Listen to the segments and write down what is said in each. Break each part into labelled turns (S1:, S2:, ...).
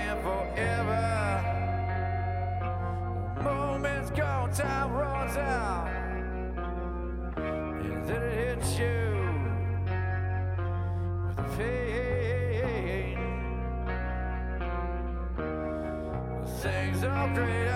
S1: and forever. Moments go, time runs out. And then it hits you with pain. Things are great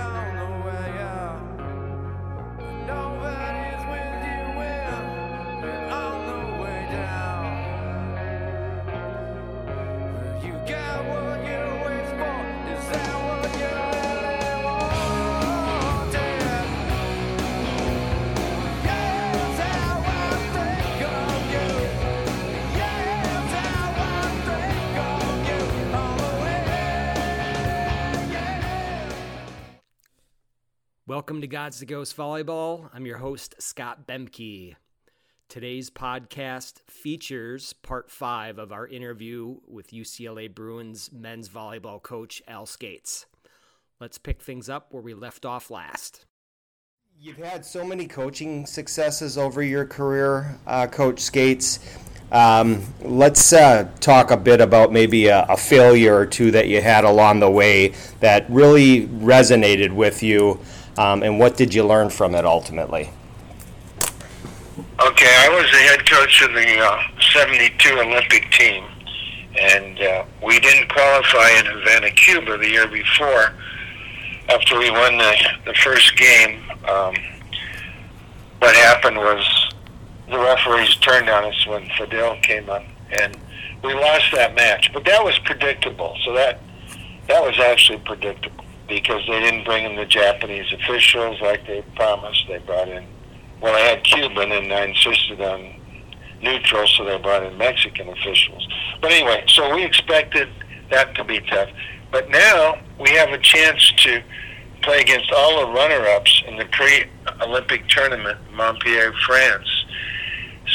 S2: Welcome to Gods to Ghost Volleyball. I'm your host, Scott Bemke. Today's podcast features part five of our interview with UCLA Bruins men's volleyball coach, Al Scates. Let's pick things up where we left off last.
S3: You've had so many coaching successes over your career, uh, Coach Scates. Um, let's uh, talk a bit about maybe a, a failure or two that you had along the way that really resonated with you, um, and what did you learn from it ultimately?
S4: Okay, I was the head coach of the uh, 72 Olympic team, and uh, we didn't qualify in Havana, Cuba the year before. After we won the, the first game, um, what happened was the referees turned on us when Fidel came up, and we lost that match. But that was predictable, so that that was actually predictable because they didn't bring in the Japanese officials like they promised. They brought in well, I had Cuban, and I insisted on neutral, so they brought in Mexican officials. But anyway, so we expected that to be tough. But now we have a chance to play against all the runner-ups in the pre-Olympic tournament Montpellier, France.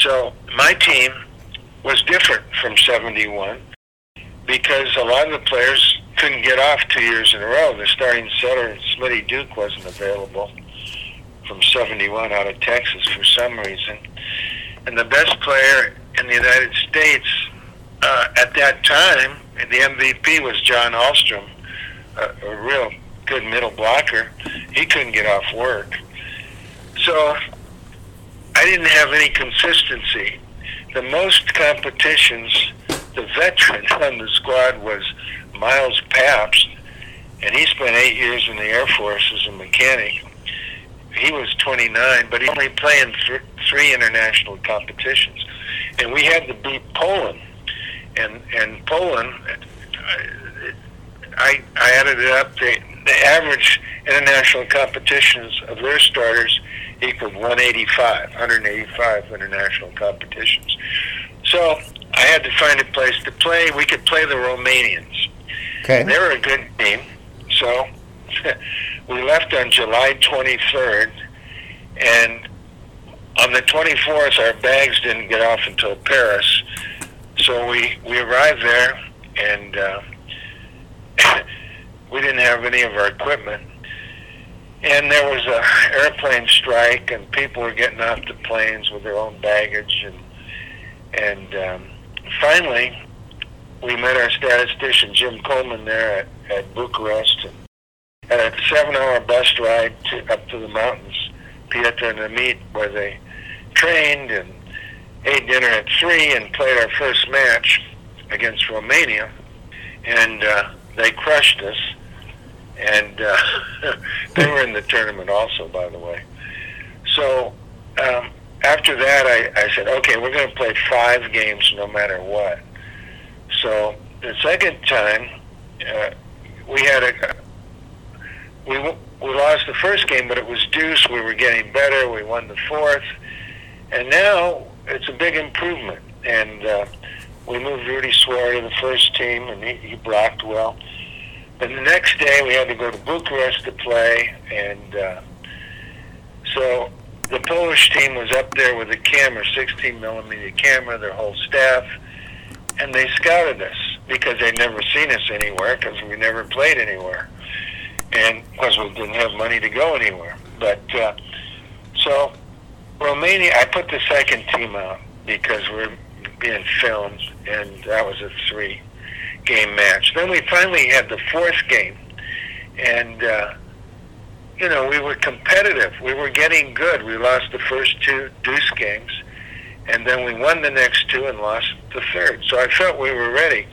S4: So my team was different from 71 because a lot of the players couldn't get off two years in a row. The starting center, Smitty Duke, wasn't available from 71 out of Texas for some reason. And the best player in the United States uh, at that time, the MVP was John Alstrom, a, a real good middle blocker. He couldn't get off work. So I didn't have any consistency. The most competitions, the veteran on the squad was Miles Paps, and he spent eight years in the Air Force as a mechanic he was 29, but he only playing th- three international competitions, and we had to beat Poland, and and Poland, I I added it up. The the average international competitions of their starters equaled 185, 185 international competitions. So I had to find a place to play. We could play the Romanians.
S3: Okay.
S4: They were a good team, so we left on July 23rd, and on the 24th, our bags didn't get off until Paris. So we, we arrived there, and uh, we didn't have any of our equipment. And there was a airplane strike, and people were getting off the planes with their own baggage. And and um, finally, we met our statistician Jim Coleman there at, at Bucharest, and a seven-hour bus ride to, up to the mountains, Piatra Neamț, where they trained and ate dinner at three and played our first match against Romania, and uh, they crushed us. And uh, they were in the tournament also, by the way. So um, after that, I, I said, okay, we're going to play five games no matter what. So the second time, uh, we had a we we lost the first game, but it was deuce. We were getting better. We won the fourth, and now it's a big improvement. And uh, we moved Rudy Suwara to the first team, and he, he blocked well. And the next day, we had to go to Bucharest to play, and uh, so the Polish team was up there with a camera, 16 millimeter camera, their whole staff, and they scouted us because they'd never seen us anywhere because we never played anywhere and because we didn't have money to go anywhere. But uh, so Romania, I put the second team out because we're being filmed, and that was a three game match. Then we finally had the fourth game, and uh, you know we were competitive. We were getting good. We lost the first two deuce games, and then we won the next two and lost the third. So I felt we were ready.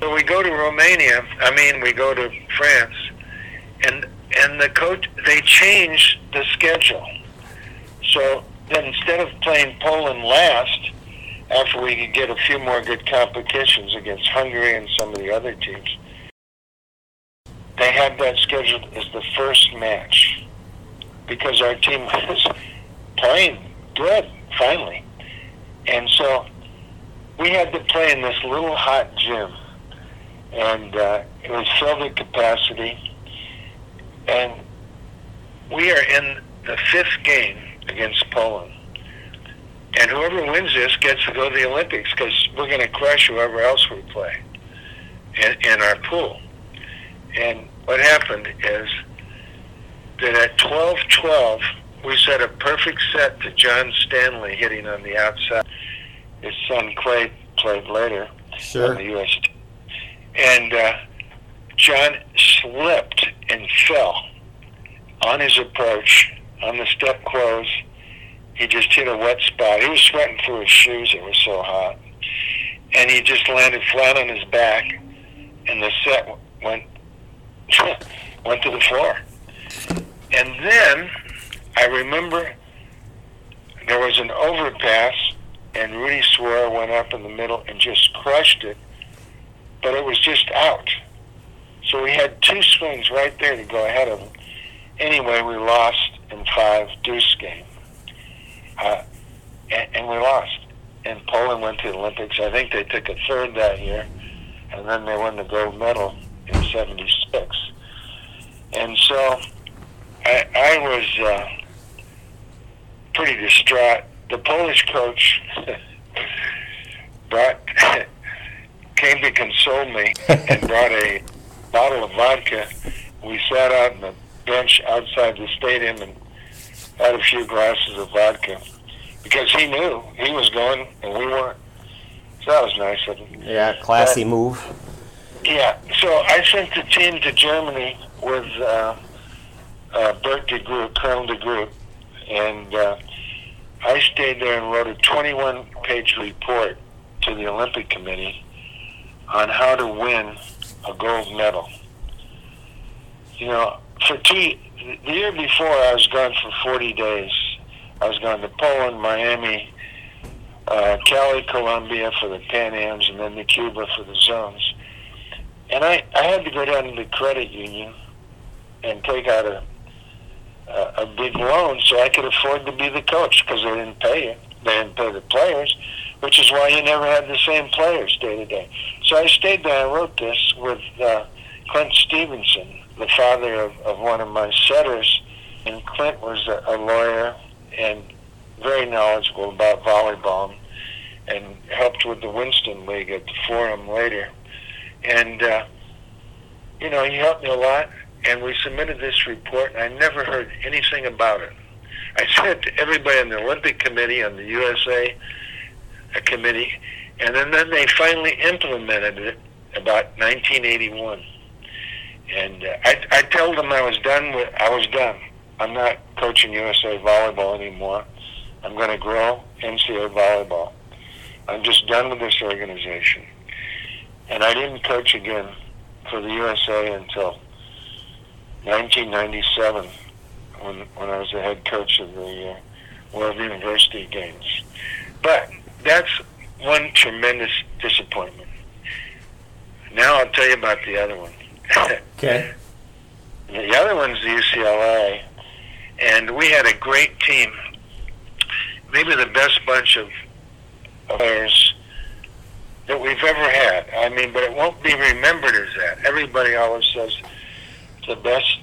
S4: So we go to Romania. I mean, we go to France, and and the coach they changed the schedule. So then instead of playing Poland last, after we could get a few more good competitions against Hungary and some of the other teams, they had that scheduled as the first match because our team was playing good finally, and so we had to play in this little hot gym, and uh, it was filled at capacity, and we are in the fifth game against Poland. And whoever wins this gets to go to the Olympics because we're going to crush whoever else we play in, in our pool. And what happened is that at 12-12, we set a perfect set to John Stanley hitting on the outside. His son Clay played later
S3: Sure.
S4: on the U.S. And uh, John slipped and fell on his approach on the step close. He just hit a wet spot. He was sweating through his shoes. It was so hot. And he just landed flat on his back, and the set went went to the floor. And then I remember there was an overpass, and Rudy Suwara went up in the middle and just crushed it, but it was just out. So we had two swings right there to go ahead of him. Anyway, we lost in five deuce game, uh, and, and we lost. And Poland went to the Olympics. I think they took a third that year, and then they won the gold medal '76. And so I, I was uh, pretty distraught. The Polish coach brought came to console me and brought a bottle of vodka. We sat out on the bench outside the stadium and had a few glasses of vodka because he knew he was going and we weren't. So that was nice of him.
S3: Yeah, classy move.
S4: Yeah, so I sent the team to Germany with uh, uh, Bert de Groot, Colonel de Groot, and uh, I stayed there and wrote a 21-page report to the Olympic Committee on how to win a gold medal. You know, for two, the year before I was gone for 40 days. I was gone to Poland, Miami, uh, Cali, Colombia for the Pan Ams, and then to Cuba for the zones. And I, I had to go down to the credit union and take out a, a, a big loan so I could afford to be the coach because they didn't pay it. They didn't pay the players, which is why you never had the same players day to day. So I stayed there and wrote this with uh, Clint Stevenson, the father of, of one of my setters. And Clint was a, a lawyer and very knowledgeable about volleyball and helped with the Winston League at the Forum later. And, uh, you know, he helped me a lot. And we submitted this report, and I never heard anything about it. I it to everybody on the Olympic Committee, on the USA uh, Committee, and then, then they finally implemented it about 1981. And uh, I, I told them I was done with, I was done. I'm not coaching USA volleyball anymore. I'm going to grow NCAA volleyball. I'm just done with this organization. And I didn't coach again for the USA until 1997 when, when I was the head coach of the uh, World University Games. But that's one tremendous disappointment. Now I'll tell you about the other one.
S3: Okay.
S4: The other one's the UCLA, and we had a great team. Maybe the best bunch of players that we've ever had. I mean, but it won't be remembered as that. Everybody always says the best,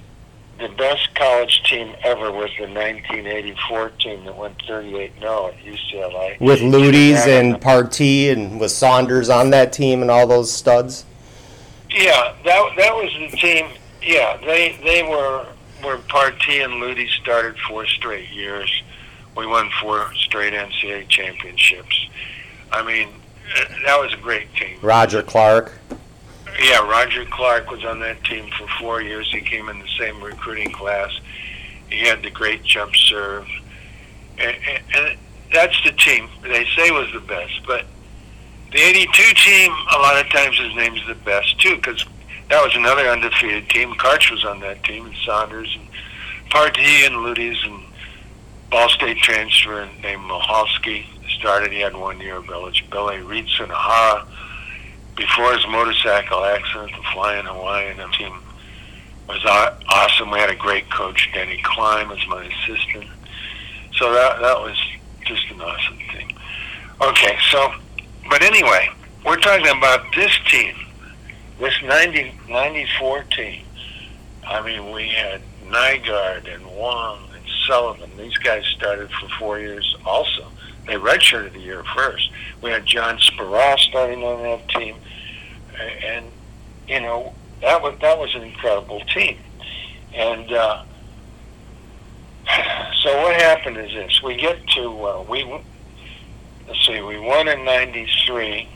S4: the best college team ever was the 1984 team that went 38-0 at UCLA.
S3: With
S4: Luyties
S3: and Partie and with Saunders on that team and all those studs.
S4: Yeah, that that was the team. Yeah, they they were were Partie and Ludi started four straight years. We won four straight NCAA championships. I mean, that was a great team.
S3: Roger Clark.
S4: yeah, Roger Clark was on that team for four years. He came in the same recruiting class. He had the great jump serve, and, and, and that's the team they say was the best. But the '82 team, a lot of times, his name's the best too, because that was another undefeated team. Karch was on that team, and Saunders, and Partie, and Luyties, and Ball State transfer named Mohalski started. He had one year of eligibility. Reed Sunahara before his motorcycle accident, the Flying Hawaiian team was awesome. We had a great coach, Danny Klein, was my assistant. So that that was just an awesome thing. Okay, so, but anyway, we're talking about this team, this 90, 94 team. I mean, we had Nygaard and Wong and Sullivan. These guys started for four years also. They redshirted the year first. We had John Speraw starting on that team and you know that was that was an incredible team. And uh, so what happened is this: we get to uh, we let's see, we won in '93.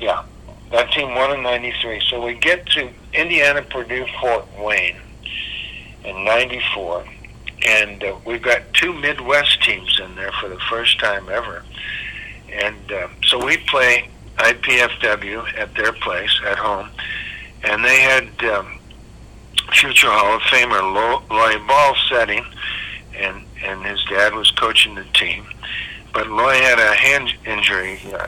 S4: Yeah, that team won in '93. So we get to Indiana, Purdue, Fort Wayne in '94, and uh, we've got two Midwest teams in there for the first time ever. And uh, so we play IPFW at their place at home, and they had um, future Hall of Famer Loy Ball setting, and and his dad was coaching the team, but Loy had a hand injury uh,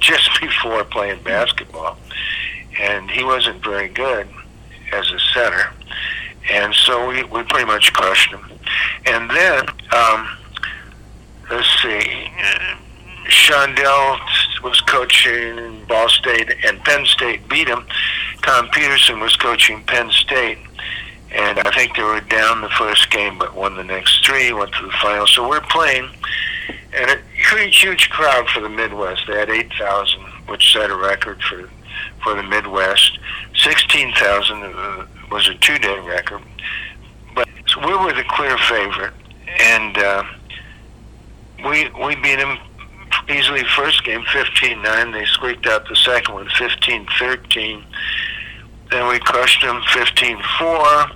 S4: just before playing basketball, and he wasn't very good as a setter, and so we we pretty much crushed them. and then um, let's see. Shondell was coaching Ball State, and Penn State beat him. Tom Peterson was coaching Penn State, and I think they were down the first game, but won the next three, went to the final. So we're playing, and a huge, huge crowd for the Midwest. They had 8,000, which set a record for for the Midwest. 16,000 uh, was a two-day record, but so we were the clear favorite, and uh, we we beat them easily first game 15-9. They squeaked out the second one 15-13. Then we crushed them 15-4,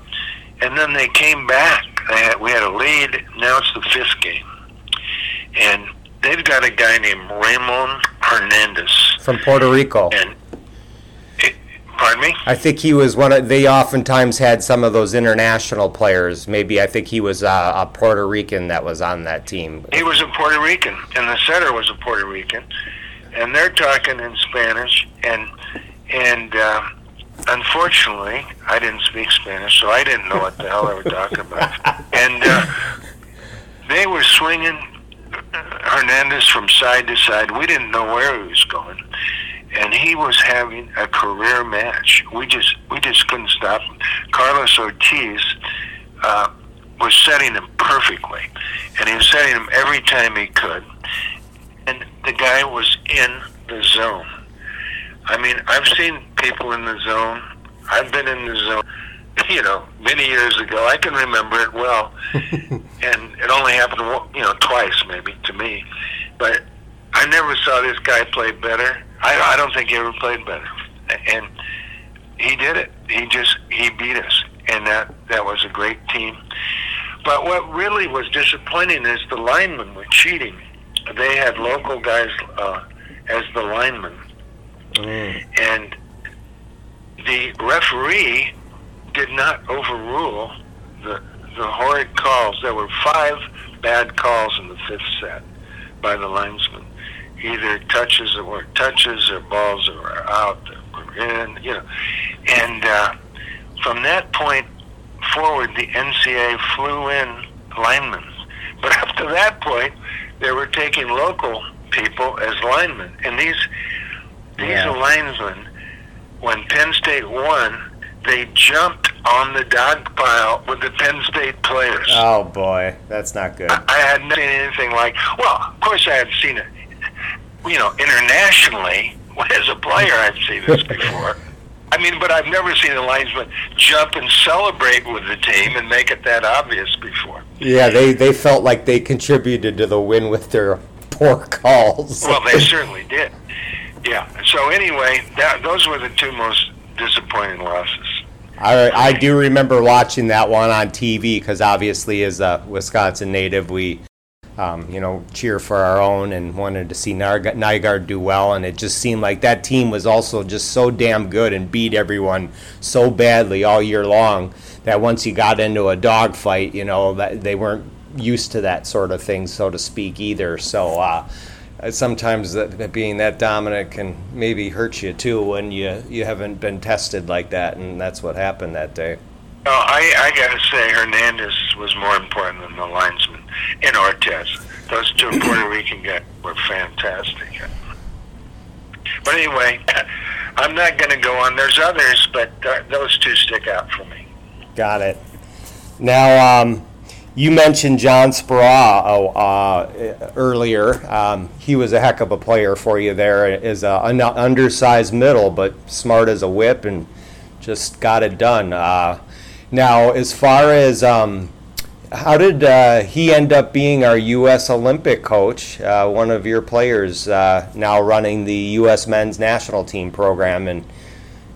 S4: and then they came back. They had, we had a lead. Now it's the fifth game, and they've got a guy named Ramon Hernandez
S3: from Puerto Rico.
S4: And Pardon me?
S3: I think he was one of. They oftentimes had some of those international players. Maybe I think he was a, a Puerto Rican that was on that team.
S4: He was a Puerto Rican, and the center was a Puerto Rican, and they're talking in Spanish, and and uh, unfortunately, I didn't speak Spanish, so I didn't know what the hell they were talking about, and uh, they were swinging Hernandez from side to side. We didn't know where he was going and he was having a career match. We just we just couldn't stop him. Carlos Ortiz uh, was setting him perfectly, and he was setting him every time he could. And the guy was in the zone. I mean, I've seen people in the zone. I've been in the zone, you know, many years ago. I can remember it well, and it only happened, you know, twice maybe to me, but I never saw this guy play better I, I don't think he ever played better, and he did it. He just he beat us, and that that was a great team. But what really was disappointing is the linemen were cheating. They had local guys uh, as the linemen, mm. and the referee did not overrule the the horrid calls. There were five bad calls in the fifth set by the linesmen either touches that weren't touches or balls that were out that were in, you know. And uh, from that point forward, the NCAA flew in linemen. But up to that point, they were taking local people as linemen. And these these yeah. linesmen, when Penn State won, they jumped on the dog pile with the Penn State players.
S3: Oh boy, that's not good. I,
S4: I had not seen anything like. Well, of course I had seen it you know, internationally, as a player, I've seen this before. I mean, but I've never seen a linesman jump and celebrate with the team and make it that obvious before.
S3: Yeah, they, they felt like they contributed to the win with their poor calls.
S4: well, they certainly did. Yeah. So anyway, that, those were the two most disappointing losses.
S3: I, I do remember watching that one on TV because obviously, as a Wisconsin native, we, um, you know, cheer for our own and wanted to see Nygaard do well. And it just seemed like that team was also just so damn good and beat everyone so badly all year long that once you got into a dogfight, you know, that they weren't used to that sort of thing, so to speak, either. So. Uh, sometimes that being that dominant can maybe hurt you too when you you haven't been tested like that, and that's what happened that day.
S4: No, I I gotta say Hernandez was more important than the linesman in Ortiz. Those two Puerto Rican guys were fantastic. But anyway, I'm not going to go on. There's others, but uh, those two stick out for me.
S3: Got it. Now, um, you mentioned John Speraw uh, earlier. Um, he was a heck of a player for you there as an undersized middle, but smart as a whip and just got it done. Uh, now, as far as um, how did uh, he end up being our U.S. Olympic coach? Uh, one of your players uh, now running the U.S. men's national team program, and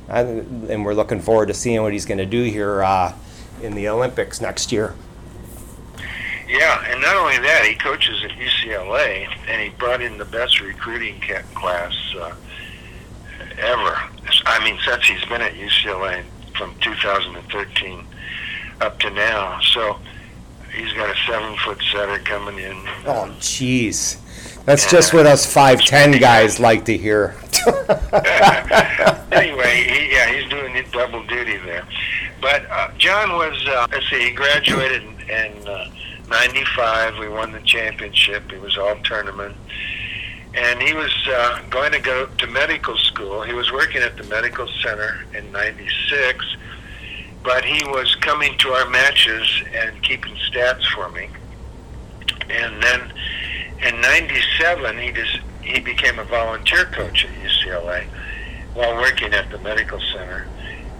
S3: and we're looking forward to seeing what he's going to do here uh, in the Olympics next year.
S4: Yeah, and not only that, he coaches at UCLA, and he brought in the best recruiting class uh, ever. I mean, since he's been at UCLA from 2013 up to now. So he's got a seven foot setter coming in.
S3: Oh, jeez. That's and, just what us 5'10 guys like to hear.
S4: anyway, he, yeah, he's doing double duty there. But uh, John was, uh, let's see, he graduated in, uh, 95, we won the championship. It was all tournament. And he was uh, going to go to medical school. He was working at the medical center in 96, but he was coming to our matches and keeping stats for me. And then in 97, he just he became a volunteer coach at UCLA while working at the medical center.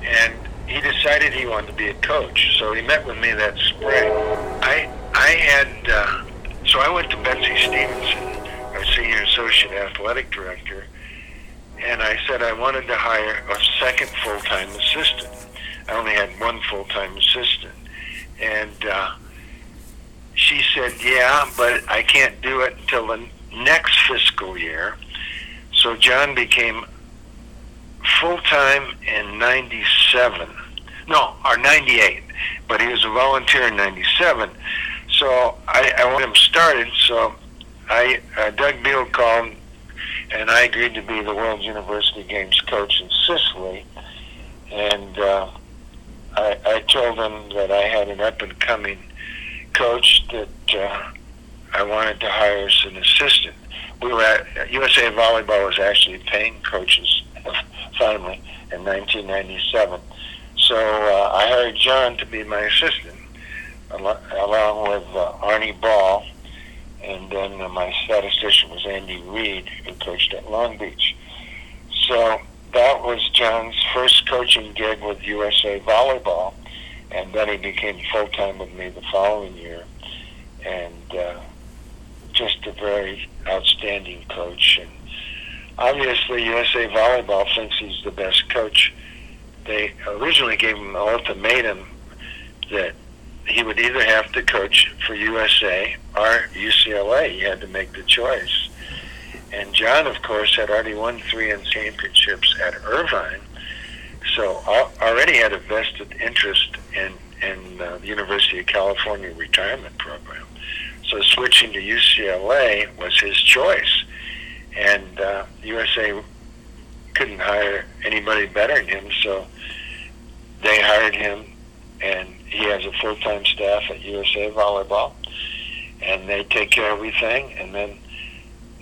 S4: And he decided he wanted to be a coach. So he met with me that spring. I I had, uh, so I went to Betsy Stevenson, our senior associate athletic director, and I said I wanted to hire a second full-time assistant. I only had one full-time assistant. And uh, she said, yeah, but I can't do it until the next fiscal year. So John became full-time in 97. No, or 98. But he was a volunteer in 97 so I, I want him started. So I uh, Doug Beal called, and I agreed to be the World University Games coach in Sicily. And uh, I, I told them that I had an up and coming coach that uh, I wanted to hire as an assistant. We were at USA Volleyball was actually paying coaches finally in 1997. So uh, I hired John to be my assistant along with uh, Arnie Ball, and then uh, my statistician was Andy Reid, who coached at Long Beach. So that was John's first coaching gig with USA Volleyball, and then he became full time with me the following year, and uh, just a very outstanding coach. And obviously, USA Volleyball thinks he's the best coach. They originally gave him an ultimatum that he would either have to coach for USA or UCLA. He had to make the choice. And John, of course, had already won three in championships at Irvine, so already had a vested interest in in uh, the University of California retirement program. So switching to UCLA was his choice, and uh, USA couldn't hire anybody better than him, so they hired him, and he has a full time staff at USA Volleyball, and they take care of everything. And then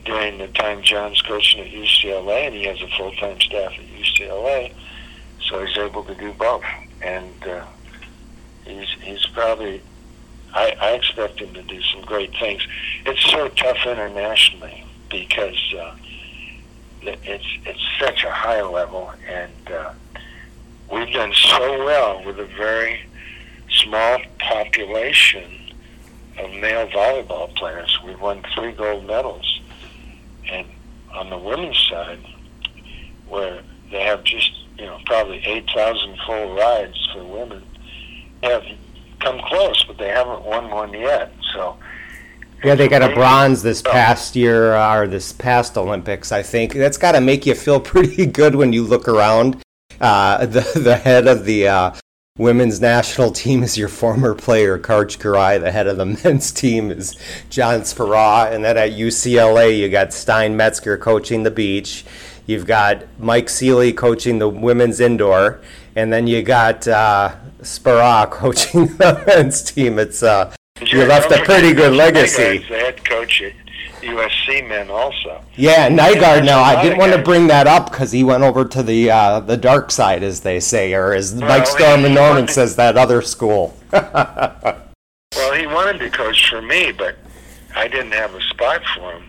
S4: during the time John's coaching at UCLA, and he has a full time staff at UCLA, so he's able to do both. And uh, he's he's probably I, I expect him to do some great things. It's so tough internationally because uh, it's it's such a high level, and uh, we've done so well with a very small population of male volleyball players. We've won three gold medals. And on the women's side, where they have just you know probably eight thousand full rides for women have come close, but they haven't won one yet. So
S3: Yeah, they got a bronze this past year uh, or this past Olympics. I think that's got to make you feel pretty good when you look around. Uh, the the head of the uh, women's national team is your former player, Karch Kiraly. The head of the men's team is John Speraw. And then at UCLA, you got Stein Metzger coaching the beach. You've got Mike Sealy coaching the women's indoor. And then you got uh, Speraw coaching the men's team. It's uh, you left a pretty good legacy.
S4: The head coach USC men also.
S3: Yeah, Nygaard. Now I didn't want to bring that up because he went over to the uh, the dark side, as they say, or as Mike
S4: Well,
S3: Storm
S4: he
S3: Norman
S4: wanted-
S3: says, that other school.
S4: Well, he wanted to coach for me, but I didn't have a spot for him.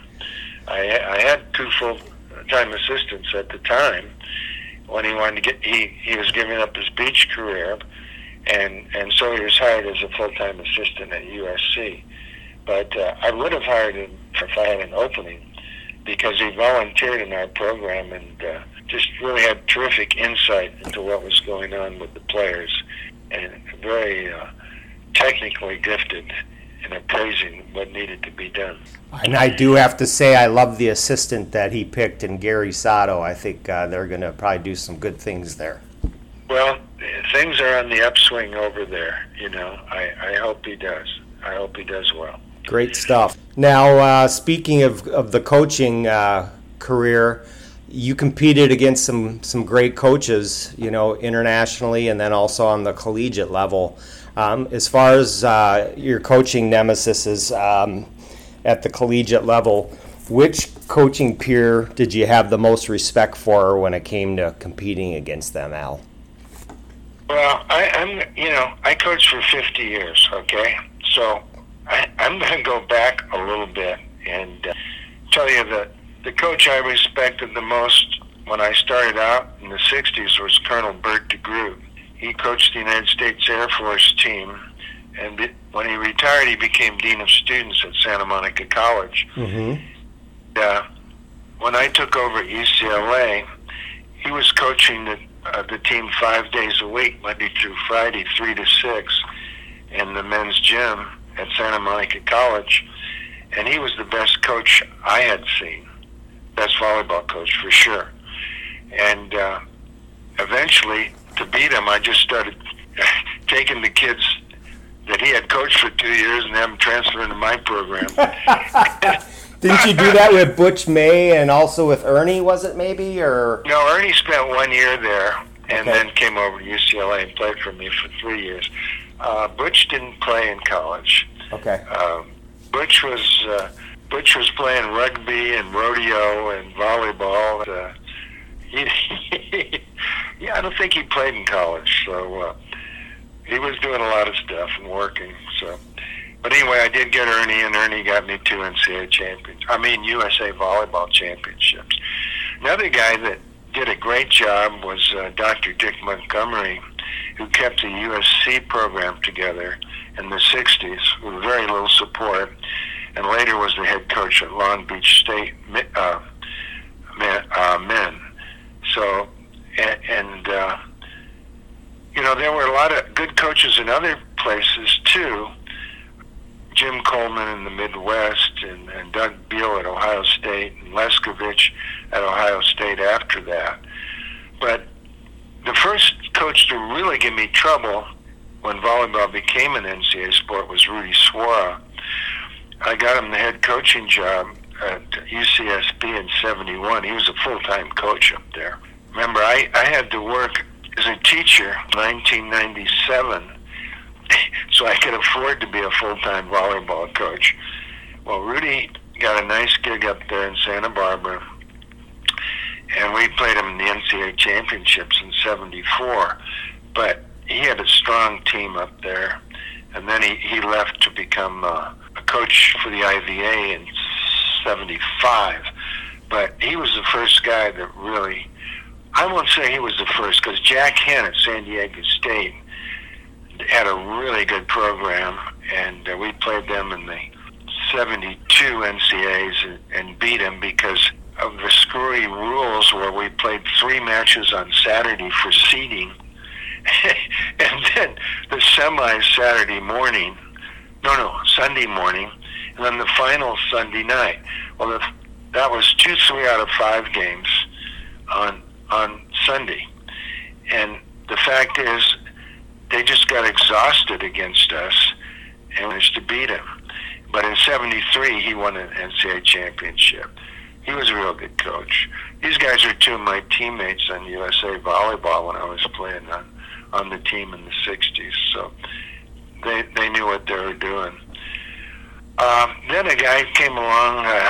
S4: I, I had two full-time assistants at the time. When he wanted to get, he he was giving up his beach career, and and so he was hired as a full-time assistant at USC. But uh, I would have hired him had an opening, because he volunteered in our program and uh, just really had terrific insight into what was going on with the players, and very. Uh, technically gifted in appraising what needed to be done.
S3: And I do have to say, I love the assistant that he picked in Gary Sato. I think uh, they're going to probably do some good things there.
S4: Well, things are on the upswing over there. You know, I, I hope he does. I hope he does well.
S3: Great stuff. Now, uh, speaking of, of the coaching uh, career, you competed against some, some great coaches, you know, internationally and then also on the collegiate level. Um, as far as uh, your coaching nemesis is um, at the collegiate level, which coaching peer did you have the most respect for when it came to competing against them, Al?
S4: Well, I, I'm, you know, I coached for 50 years, okay? So I, I'm going to go back a little bit and uh, tell you that the coach I respected the most when I started out in the 60s was Colonel Bert DeGroot. He coached the United States Air Force team, and be, when he retired, he became Dean of Students at Santa Monica College.
S3: Mm-hmm.
S4: Uh, when I took over at UCLA, he was coaching the, uh, the team five days a week, Monday through Friday, three to six, in the men's gym at Santa Monica College. And he was the best coach I had seen, best volleyball coach for sure. And uh, eventually, to beat him, I just started taking the kids that he had coached for two years and them transferring to my program.
S3: Didn't you do that with Butch May and also with Ernie? Was it maybe or?
S4: No, Ernie spent one year there and
S3: Okay.
S4: then came over to UCLA and played for me for three years. Uh, Butch didn't play in college.
S3: Okay.
S4: Um, Butch was uh, Butch was playing rugby and rodeo and volleyball. And, Uh, he, yeah, I don't think he played in college, so uh, he was doing a lot of stuff and working. So, but anyway, I did get Ernie, and Ernie got me two NCAA champions. I mean, USA volleyball championships. Another guy that did a great job was uh, Dr. Dick Montgomery, who kept the USC program together in the 60s with very little support, and later was the head coach at Long Beach State uh, men. Uh, men. So, and, and uh, you know, there were a lot of good coaches in other places too. Jim Coleman in the Midwest, and, and Doug Beal at Ohio State, and Leskovich at Ohio State after that. But the first coach to really give me trouble when volleyball became an NCAA sport was Rudy Suwara. I got him the head coaching job at UCSB in 71. He was a full-time coach up there. Remember, I, I had to work as a teacher in 1997 so I could afford to be a full-time volleyball coach. Well, Rudy got a nice gig up there in Santa Barbara, and we played him in the NCAA championships in '74. But he had a strong team up there, and then he, he left to become uh, a coach for the IVA in '75. But he was the first guy that really, I won't say he was the first, because Jack Henn at San Diego State had a really good program, and uh, we played them in the 72 NCAAs and, and beat them because of the screwy rules where we played three matches on Saturday for seeding, and then the semis Saturday morning, no, no, Sunday morning, and then the final Sunday night. Well, the, that was two three out of five games on on Sunday, and the fact is, they just got exhausted against us and managed to beat him. But in '73, he won an NCAA championship. He was a real good coach. These guys are two of my teammates on USA Volleyball when I was playing on on the team in the '60s. So they they knew what they were doing. Um, then a guy came along, uh,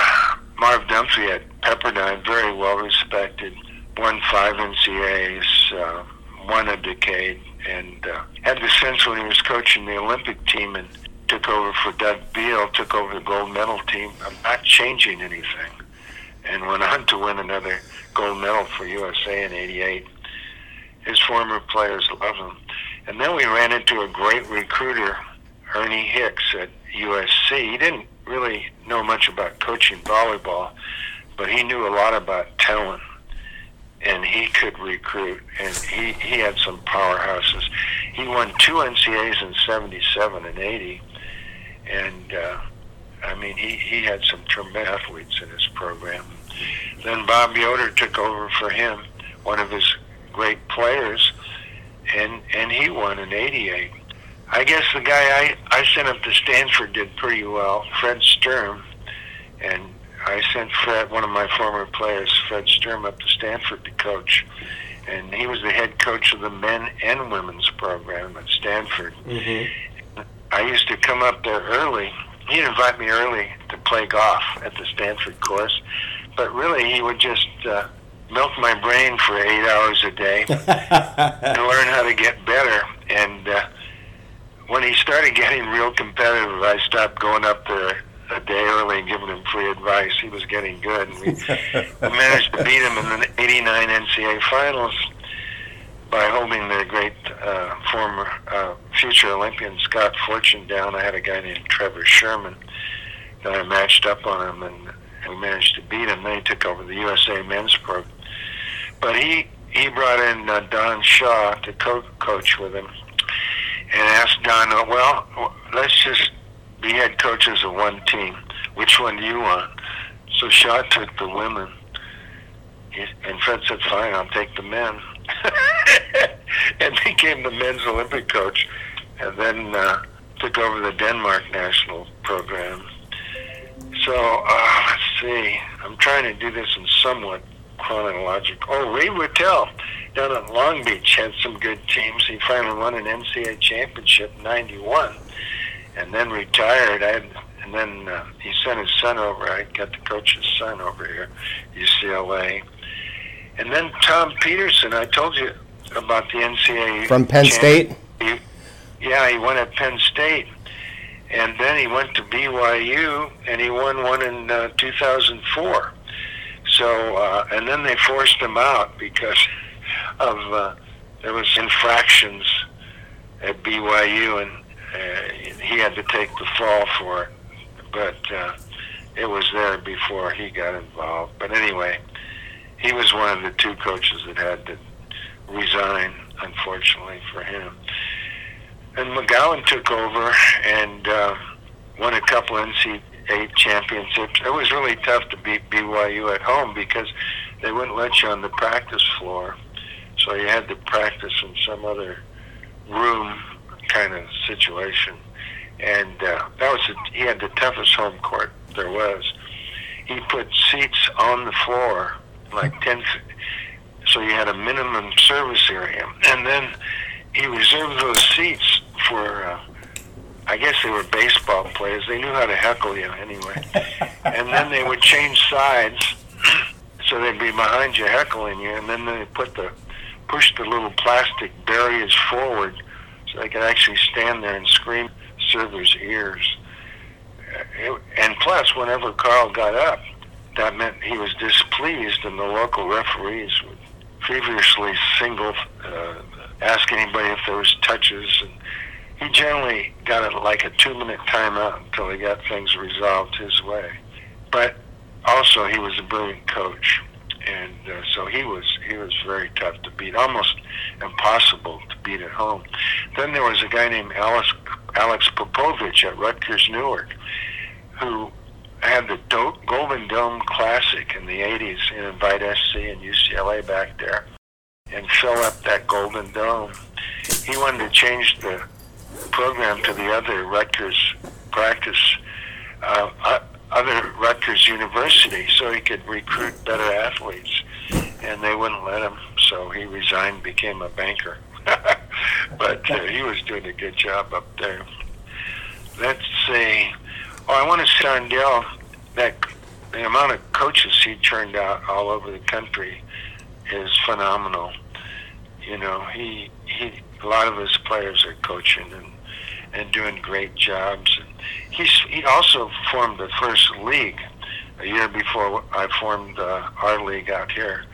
S4: Marv Dunphy at Pepperdine, very well respected, won five NCAAs, uh, won a decade, and uh, had the sense when he was coaching the Olympic team and took over for Doug Beal, took over the gold medal team, I'm not changing anything, and went on to win another gold medal for USA in '88. His former players love him, and then we ran into a great recruiter, Ernie Hix at USC. He didn't really know much about coaching volleyball, but he knew a lot about talent and he could recruit, and he, he had some powerhouses. He won two NCAAs in 77 and 80, and uh, I mean, he, he had some tremendous athletes in his program. Then Bob Yoder took over for him, one of his great players, and, and he won in 88. I guess the guy I, I sent up to Stanford did pretty well, Fred Sturm, and I sent Fred, one of my former players, Fred Sturm, up to Stanford to coach. And he was the head coach of the men and women's program at Stanford.
S3: Mm-hmm.
S4: I used to come up there early. He'd invite me early to play golf at the Stanford course. But really, he would just uh, milk my brain for eight hours a day and learn how to get better. And uh, when he started getting real competitive, I stopped going up there a day early and giving him free advice. He was getting good. And we, we managed to beat him in the 89 NCAA finals by holding the great uh, former uh, future Olympian Scott Fortune down. I had a guy named Trevor Schirman that I matched up on him, and, we managed to beat him. Then he took over the USA men's program. But he, he brought in uh, Don Shaw to co- coach with him and asked Don, well, let's just be head coaches of one team. Which one do you want? So Shaw took the women, and Fred said, "Fine, I'll take the men," and became the men's Olympic coach, and then uh, took over the Denmark national program. So uh, let's see. I'm trying to do this in somewhat chronological. Oh, Ray Ratelle down at Long Beach had some good teams. He finally won an NCAA championship in '91 and then retired. I and then uh, he sent his son over. I got to coach his son over here, UCLA. And then Tom Peterson, I told you about the NCAA
S3: From Penn State?
S4: He, yeah, he won at Penn State, and then he went to BYU, and he won one in uh, 2004. So, uh, and then they forced him out because of uh, there was infractions at BYU, and he had to take the fall for it. But uh, it was there before he got involved. But anyway, he was one of the two coaches that had to resign, unfortunately for him. And McGown took over and uh, won a couple NCAA championships. It was really tough to beat BYU at home because they wouldn't let you on the practice floor. So you had to practice in some other room kind of situation. And uh, that was a, he had the toughest home court there was. He put seats on the floor, like ten, so you had a minimum service area, and then he reserved those seats for. Uh, I guess they were baseball players. They knew how to heckle you anyway. and then they would change sides, so they'd be behind you heckling you, and then they put the push the little plastic barriers forward so they could actually stand there and scream servers' ears. And plus, whenever Carl got up, that meant he was displeased, and the local referees would feverishly single, uh, ask anybody if there was touches, and he generally got it like a two-minute timeout until he got things resolved his way. But also he was a brilliant coach, and uh, so he was he was very tough to beat, almost impossible to beat at home. Then there was a guy named Alex Alex Popovich at Rutgers Newark, who had the Do- Golden Dome Classic in the '80s in Invite SC and UCLA back there, and fill up that Golden Dome. He wanted to change the program to the other Rutgers practice, uh, uh, other Rutgers University, so he could recruit better athletes. And they wouldn't let him, so he resigned, became a banker. but uh, he was doing a good job up there. Let's see. Oh, I want to Dale that the amount of coaches he turned out all over the country is phenomenal. You know, he he a lot of his players are coaching and and doing great jobs. He's he also formed the first league a year before I formed uh, our league out here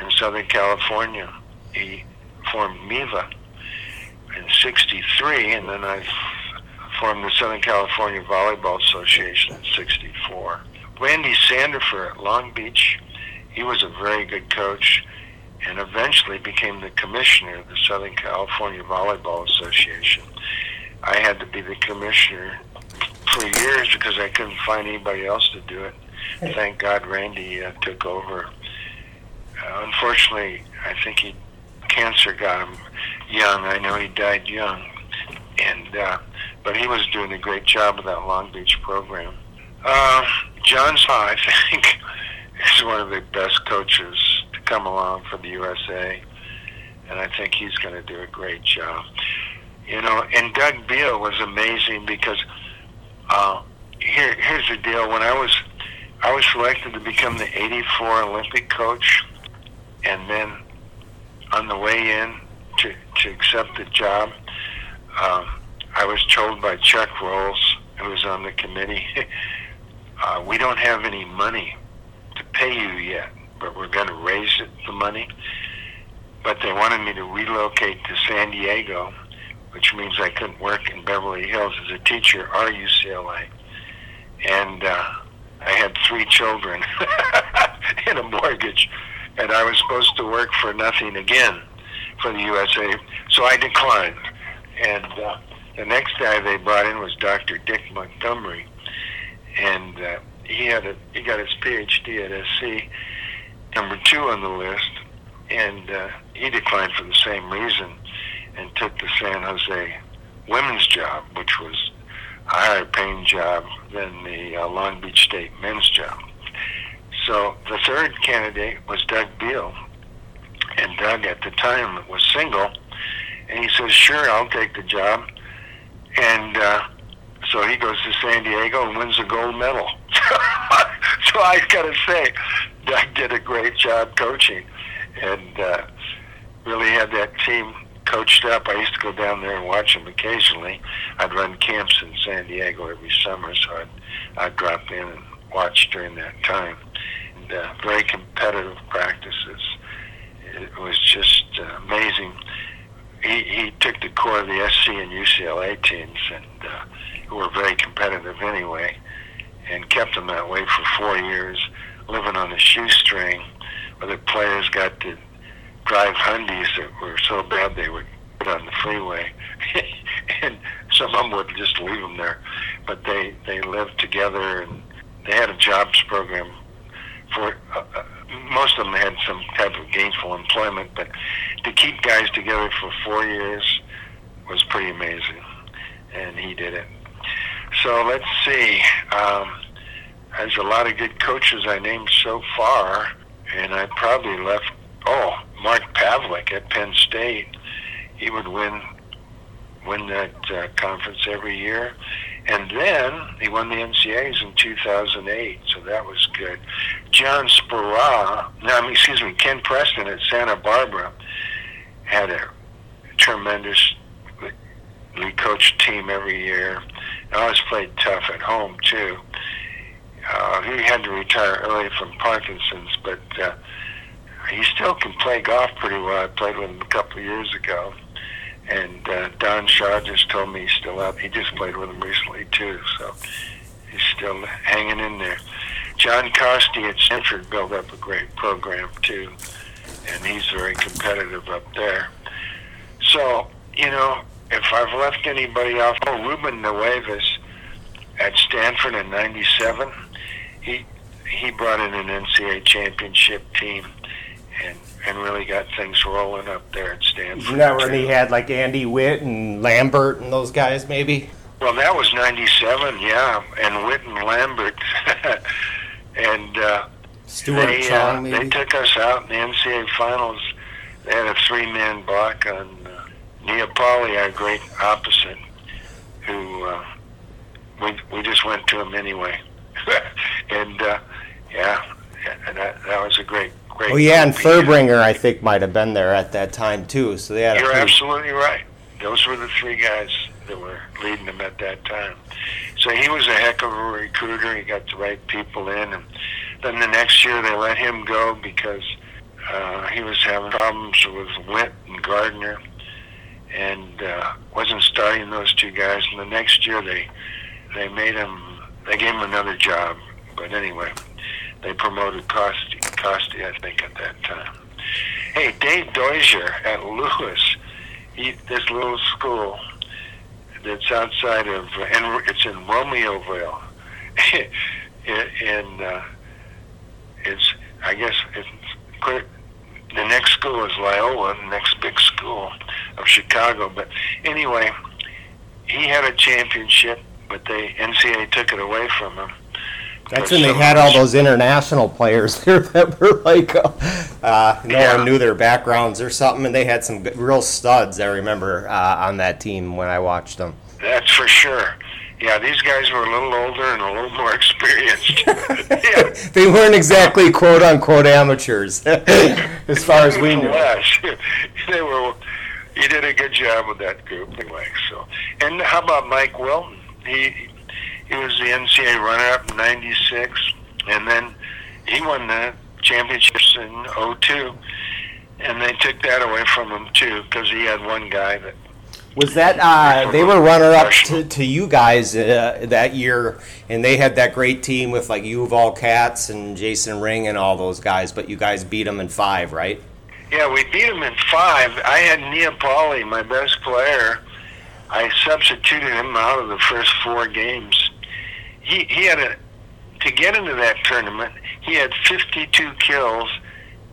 S4: in Southern California. He formed MIVA in '63, and then I formed the Southern California Volleyball Association in '64. Randy Sandefur at Long Beach, he was a very good coach and eventually became the commissioner of the Southern California Volleyball Association. I had to be the commissioner for years because I couldn't find anybody else to do it. Thank God Randy uh, took over. Uh, unfortunately, I think he cancer got him young. I know he died young, and uh, but he was doing a great job with that Long Beach program. Uh, John Speraw, I think, is one of the best coaches to come along for the USA, and I think he's going to do a great job. You know, and Doug Beal was amazing because uh, here, here's the deal. When I was, I was selected to become the '84 Olympic coach, and then on the way in to to accept the job, um, I was told by Chuck Rolls, who was on the committee, uh, we don't have any money to pay you yet, but we're going to raise it, the money. But they wanted me to relocate to San Diego, which means I couldn't work in Beverly Hills as a teacher or UCLA. And uh, I had three children and a mortgage, and I was supposed to work for nothing again for the USA. So I declined. And uh, the next guy they brought in was Dr. Dick Montgomery, and uh, he had a he got his PhD at SC, number two on the list, and uh, he declined for the same reason, and took the San Jose women's job, which was a higher paying job than the uh, Long Beach State men's job. So the third candidate was Doug Beal, and Doug at the time was single, and he says, "Sure, I'll take the job." And uh, so he goes to San Diego and wins a gold medal. so I got to say, Doug did a great job coaching, and uh, really had that team coached up. I used to go down there and watch them occasionally. I'd run camps in San Diego every summer, so I'd, I'd drop in and watch during that time. And, uh, very competitive practices. It was just uh, amazing. He, he took the core of the SC and UCLA teams, and uh, who were very competitive anyway, and kept them that way for four years, living on a shoestring, where the players got to drive Hyundais that were so bad they would put on the freeway, and some of them would just leave them there. But they they lived together, and they had a jobs program for. Uh, uh, most of them had some type of gainful employment, but to keep guys together for four years was pretty amazing, and he did it. So let's see. Um, there's a lot of good coaches I named so far, and I probably left. Oh, Mark Pavlik at Penn State. He would win win that uh, conference every year, and then he won the NCAAs in 2008. So that was good. John Speraw, no, I mean, excuse me, Ken Preston at Santa Barbara had a tremendous coached team every year. I always played tough at home too. Uh, he had to retire early from Parkinson's, but uh, he still can play golf pretty well. I played with him a couple of years ago, and uh, Don Shaw just told me he's still out. He just played with him recently too, so he's still hanging in there. John Kosty at Stanford built up a great program too, and he's very competitive up there. So, you know, if I've left anybody off, oh, Ruben Nieves at Stanford in '97, he he brought in an NCAA championship team, and and really got things rolling up there at Stanford.
S3: Isn't that when he had like Andy Witt and Lambert and those guys, maybe?
S4: Well, that was '97, yeah, and Witt and Lambert, and uh,
S3: Stuart
S4: they,
S3: Chong,
S4: uh,
S3: maybe?
S4: they took us out in the NCAA finals. They had a three-man block on uh, Nihipali, our great opposite, who uh, we we just went to him anyway, and uh, yeah, and that, that was a great great.
S3: oh, yeah, and. Fuerbringer, I think, might have been there at that time, too. So they had a
S4: You're absolutely right. Those were the three guys that were leading them at that time. So he was a heck of a recruiter. He got the right people in, and then the next year they let him go because uh, he was having problems with Witt and Gardner, and uh, wasn't starting those two guys. And the next year they they made him. They gave him another job. But anyway, they promoted Kosty, Kosty I think, at that time. Hey, Dave Deuser at Lewis, he, this little school that's outside of, and it's in Romeoville. in, uh, it's, I guess, it's clear. The next school is Loyola, the next big school of Chicago. But anyway, he had a championship, but the NCAA took it away from him.
S3: That's when they had all those international players there that were like, uh, uh, no
S4: Yeah.
S3: one knew their backgrounds or something, and they had some good- real studs. I remember uh, on that team when I watched them.
S4: That's for sure. Yeah, these guys were a little older and a little more experienced. yeah.
S3: they weren't exactly quote unquote amateurs, as far as we knew.
S4: They were. You did a good job with that group anyway. So, and how about Mike Wilton? He he was the NCAA runner-up in '96, and then he won the championships in '02, and they took that away from him too because he had one guy that
S3: Was that uh, they were runner up to, to you guys uh, that year, and they had that great team with like Yuval Katz and Jason Ring and all those guys, but you guys beat them in five, right?
S4: Yeah, we beat them in five. I had Nihipali, my best player. I substituted him out of the first four games. He he had a to get into that tournament. He had 52 kills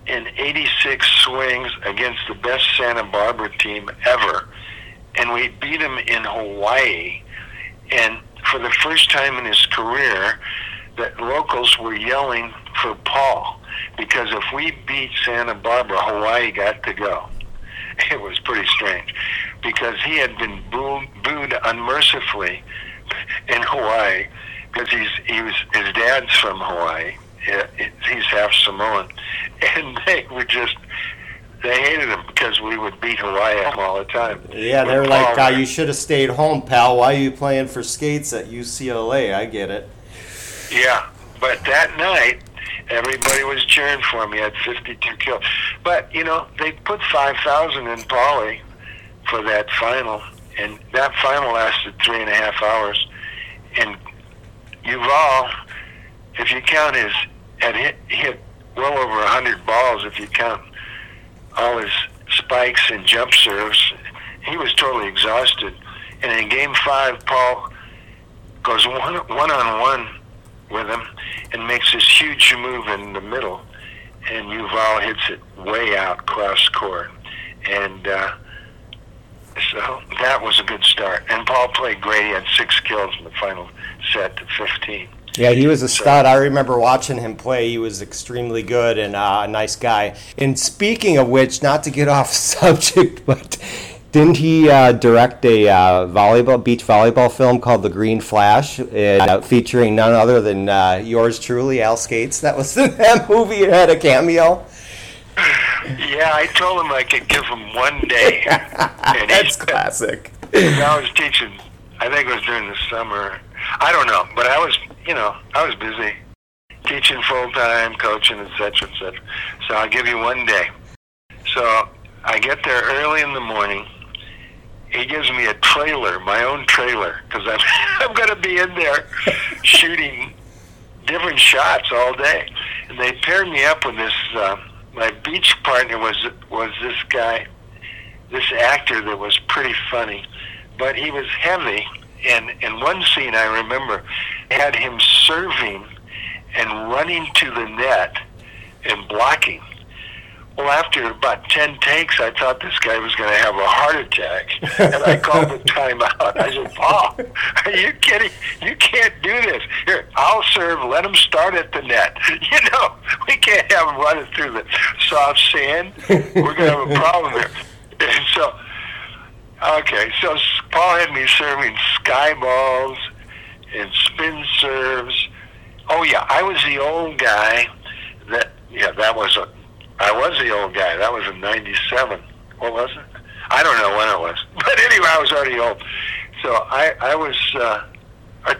S4: and 86 swings against the best Santa Barbara team ever, and we beat him in Hawaii. And for the first time in his career, the locals were yelling for Paul because if we beat Santa Barbara, Hawaii got to go. It was pretty strange because he had been booed, booed unmercifully in Hawaii because he's he was his dad's from Hawaii. Yeah, He's half Samoan, and they were just they hated him because we would beat Hawaii all the time.
S3: Yeah, they're like,
S4: Paul
S3: uh, you should have stayed home, pal. Why are you playing for Scates at UCLA? I get it.
S4: Yeah, but that night, everybody was cheering for him. He had 52 kills. But, you know, they put 5,000 in Pauley for that final, and that final lasted three and a half hours. And Yuval, if you count his, had hit, hit well over 100 balls if you count all his spikes and jump serves. He was totally exhausted. And in game five, Paul goes one one on one with him and makes this huge move in the middle, and Yuval hits it way out cross court, and uh, so that was a good start. And Paul played great; he had six kills in the final set to fifteen.
S3: Yeah, he was a stud. I remember watching him play. He was extremely good and uh, a nice guy. And speaking of which, not to get off subject, but didn't he uh, direct a uh, volleyball beach volleyball film called The Green Flash, uh, featuring none other than uh, yours truly, Al Scates? That was in that movie. It had a cameo.
S4: Yeah, I told him I could give him one day. and
S3: That's classic.
S4: I was teaching. I think it was during the summer. I don't know, but I was, you know, I was busy teaching full time, coaching, etc., cetera, et cetera. So I'll give you one day. So I get there early in the morning. He gives me a trailer, my own trailer, because I'm I'm going to be in there shooting different shots all day. And they paired me up with this. Uh, my beach partner was was this guy, this actor that was pretty funny, but he was heavy. And in one scene, I remember, had him serving and running to the net and blocking. Well, after about 10 takes, I thought this guy was going to have a heart attack. And I called the timeout. I said, Paul, are you kidding? You can't do this. Here, I'll serve. Let him start at the net. You know, we can't have him running through the soft sand. We're going to have a problem here. And so, okay, so Paul had me serving sky balls and spin serves. Oh, yeah, I was the old guy that, yeah, that was a, I was the old guy. That was in '97. What was it? I don't know when it was, but anyway, I was already old. So I, I was, uh,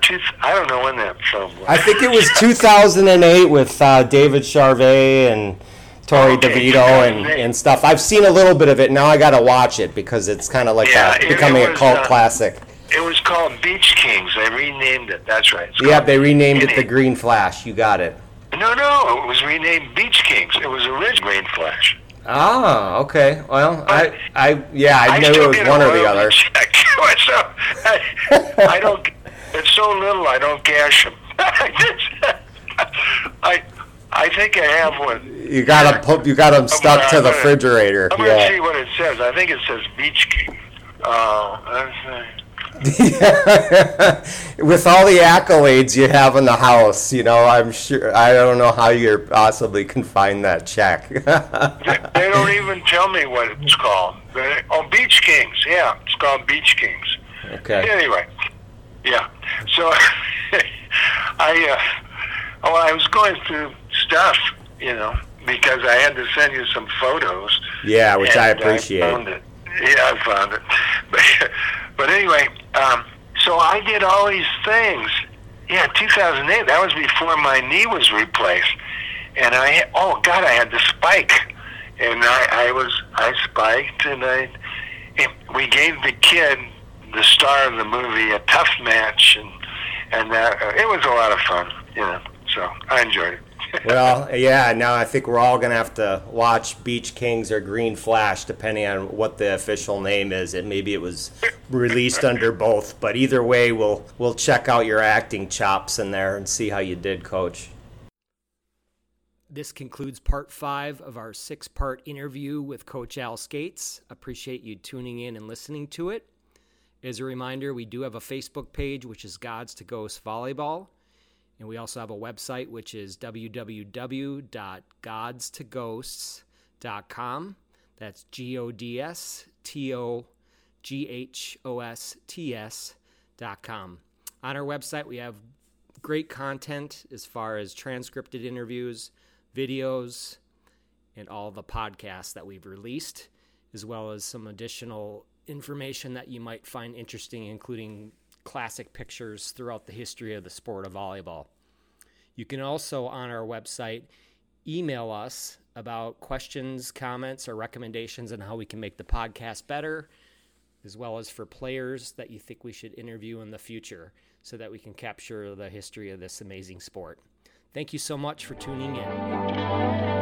S4: two, I don't know when that film was.
S3: I think it was 2008 with uh, David Charvet and Torrey
S4: Okay,
S3: DeVitto and, and stuff. I've seen a little bit of it. Now I got to watch it because it's kind of like
S4: Yeah,
S3: a,
S4: it- it
S3: becoming a cult
S4: uh,
S3: classic.
S4: It was called Beach Kings. They renamed it. That's right. It's
S3: Yeah, they renamed it the Green Flash. You got it.
S4: No, no, it was renamed Beach Kings. It was original Green Flash.
S3: Ah, okay. Well, I, I, yeah, I,
S4: I
S3: knew it was one or the other.
S4: Check. so, I, I don't. It's so little. I don't cash them. I, I think I have one.
S3: You got them, put, you got them stuck to the
S4: gonna-
S3: refrigerator.
S4: I'm gonna see what it says. I think it says Beach King. Oh, that's. Uh,
S3: With all the accolades you have in the house, you know, I'm sure. I don't know how you possibly can find that check.
S4: they, they don't even tell me what it's called. They, oh, Beach Kings. Yeah, it's called Beach Kings.
S3: okay.
S4: Anyway, yeah. So I, uh, oh, I was going through stuff, you know, because I had to send you some photos.
S3: Yeah, which I appreciate.
S4: it. Yeah, I found it. But, but anyway, um, so I did all these things. Yeah, 2008. That was before my knee was replaced, and I oh God, I had the spike, and I, I was I spiked, and I we gave the kid the star of the movie a tough match, and and that uh, it was a lot of fun, you know. So I enjoyed it.
S3: Well, yeah, now I think we're all going to have to watch Beach Kings or Green Flash, depending on what the official name is. And maybe it was released under both, but either way, we'll we'll check out your acting chops in there and see how you did, Coach.
S2: This concludes part five of our six part interview with Coach Al Scates. Appreciate you tuning in and listening to it. As a reminder, we do have a Facebook page, which is Gods to Ghosts Volleyball. And we also have a website, which is www.godstoghosts.com. That's G O D S T O G H O S T S dot com. On our website, we have great content as far as transcripted interviews, videos, and all the podcasts that we've released, as well as some additional information that you might find interesting, including classic pictures throughout the history of the sport of volleyball. You can also, on our website, email us about questions, comments, or recommendations on how we can make the podcast better, as well as for players that you think we should interview in the future so that we can capture the history of this amazing sport. Thank you so much for tuning in.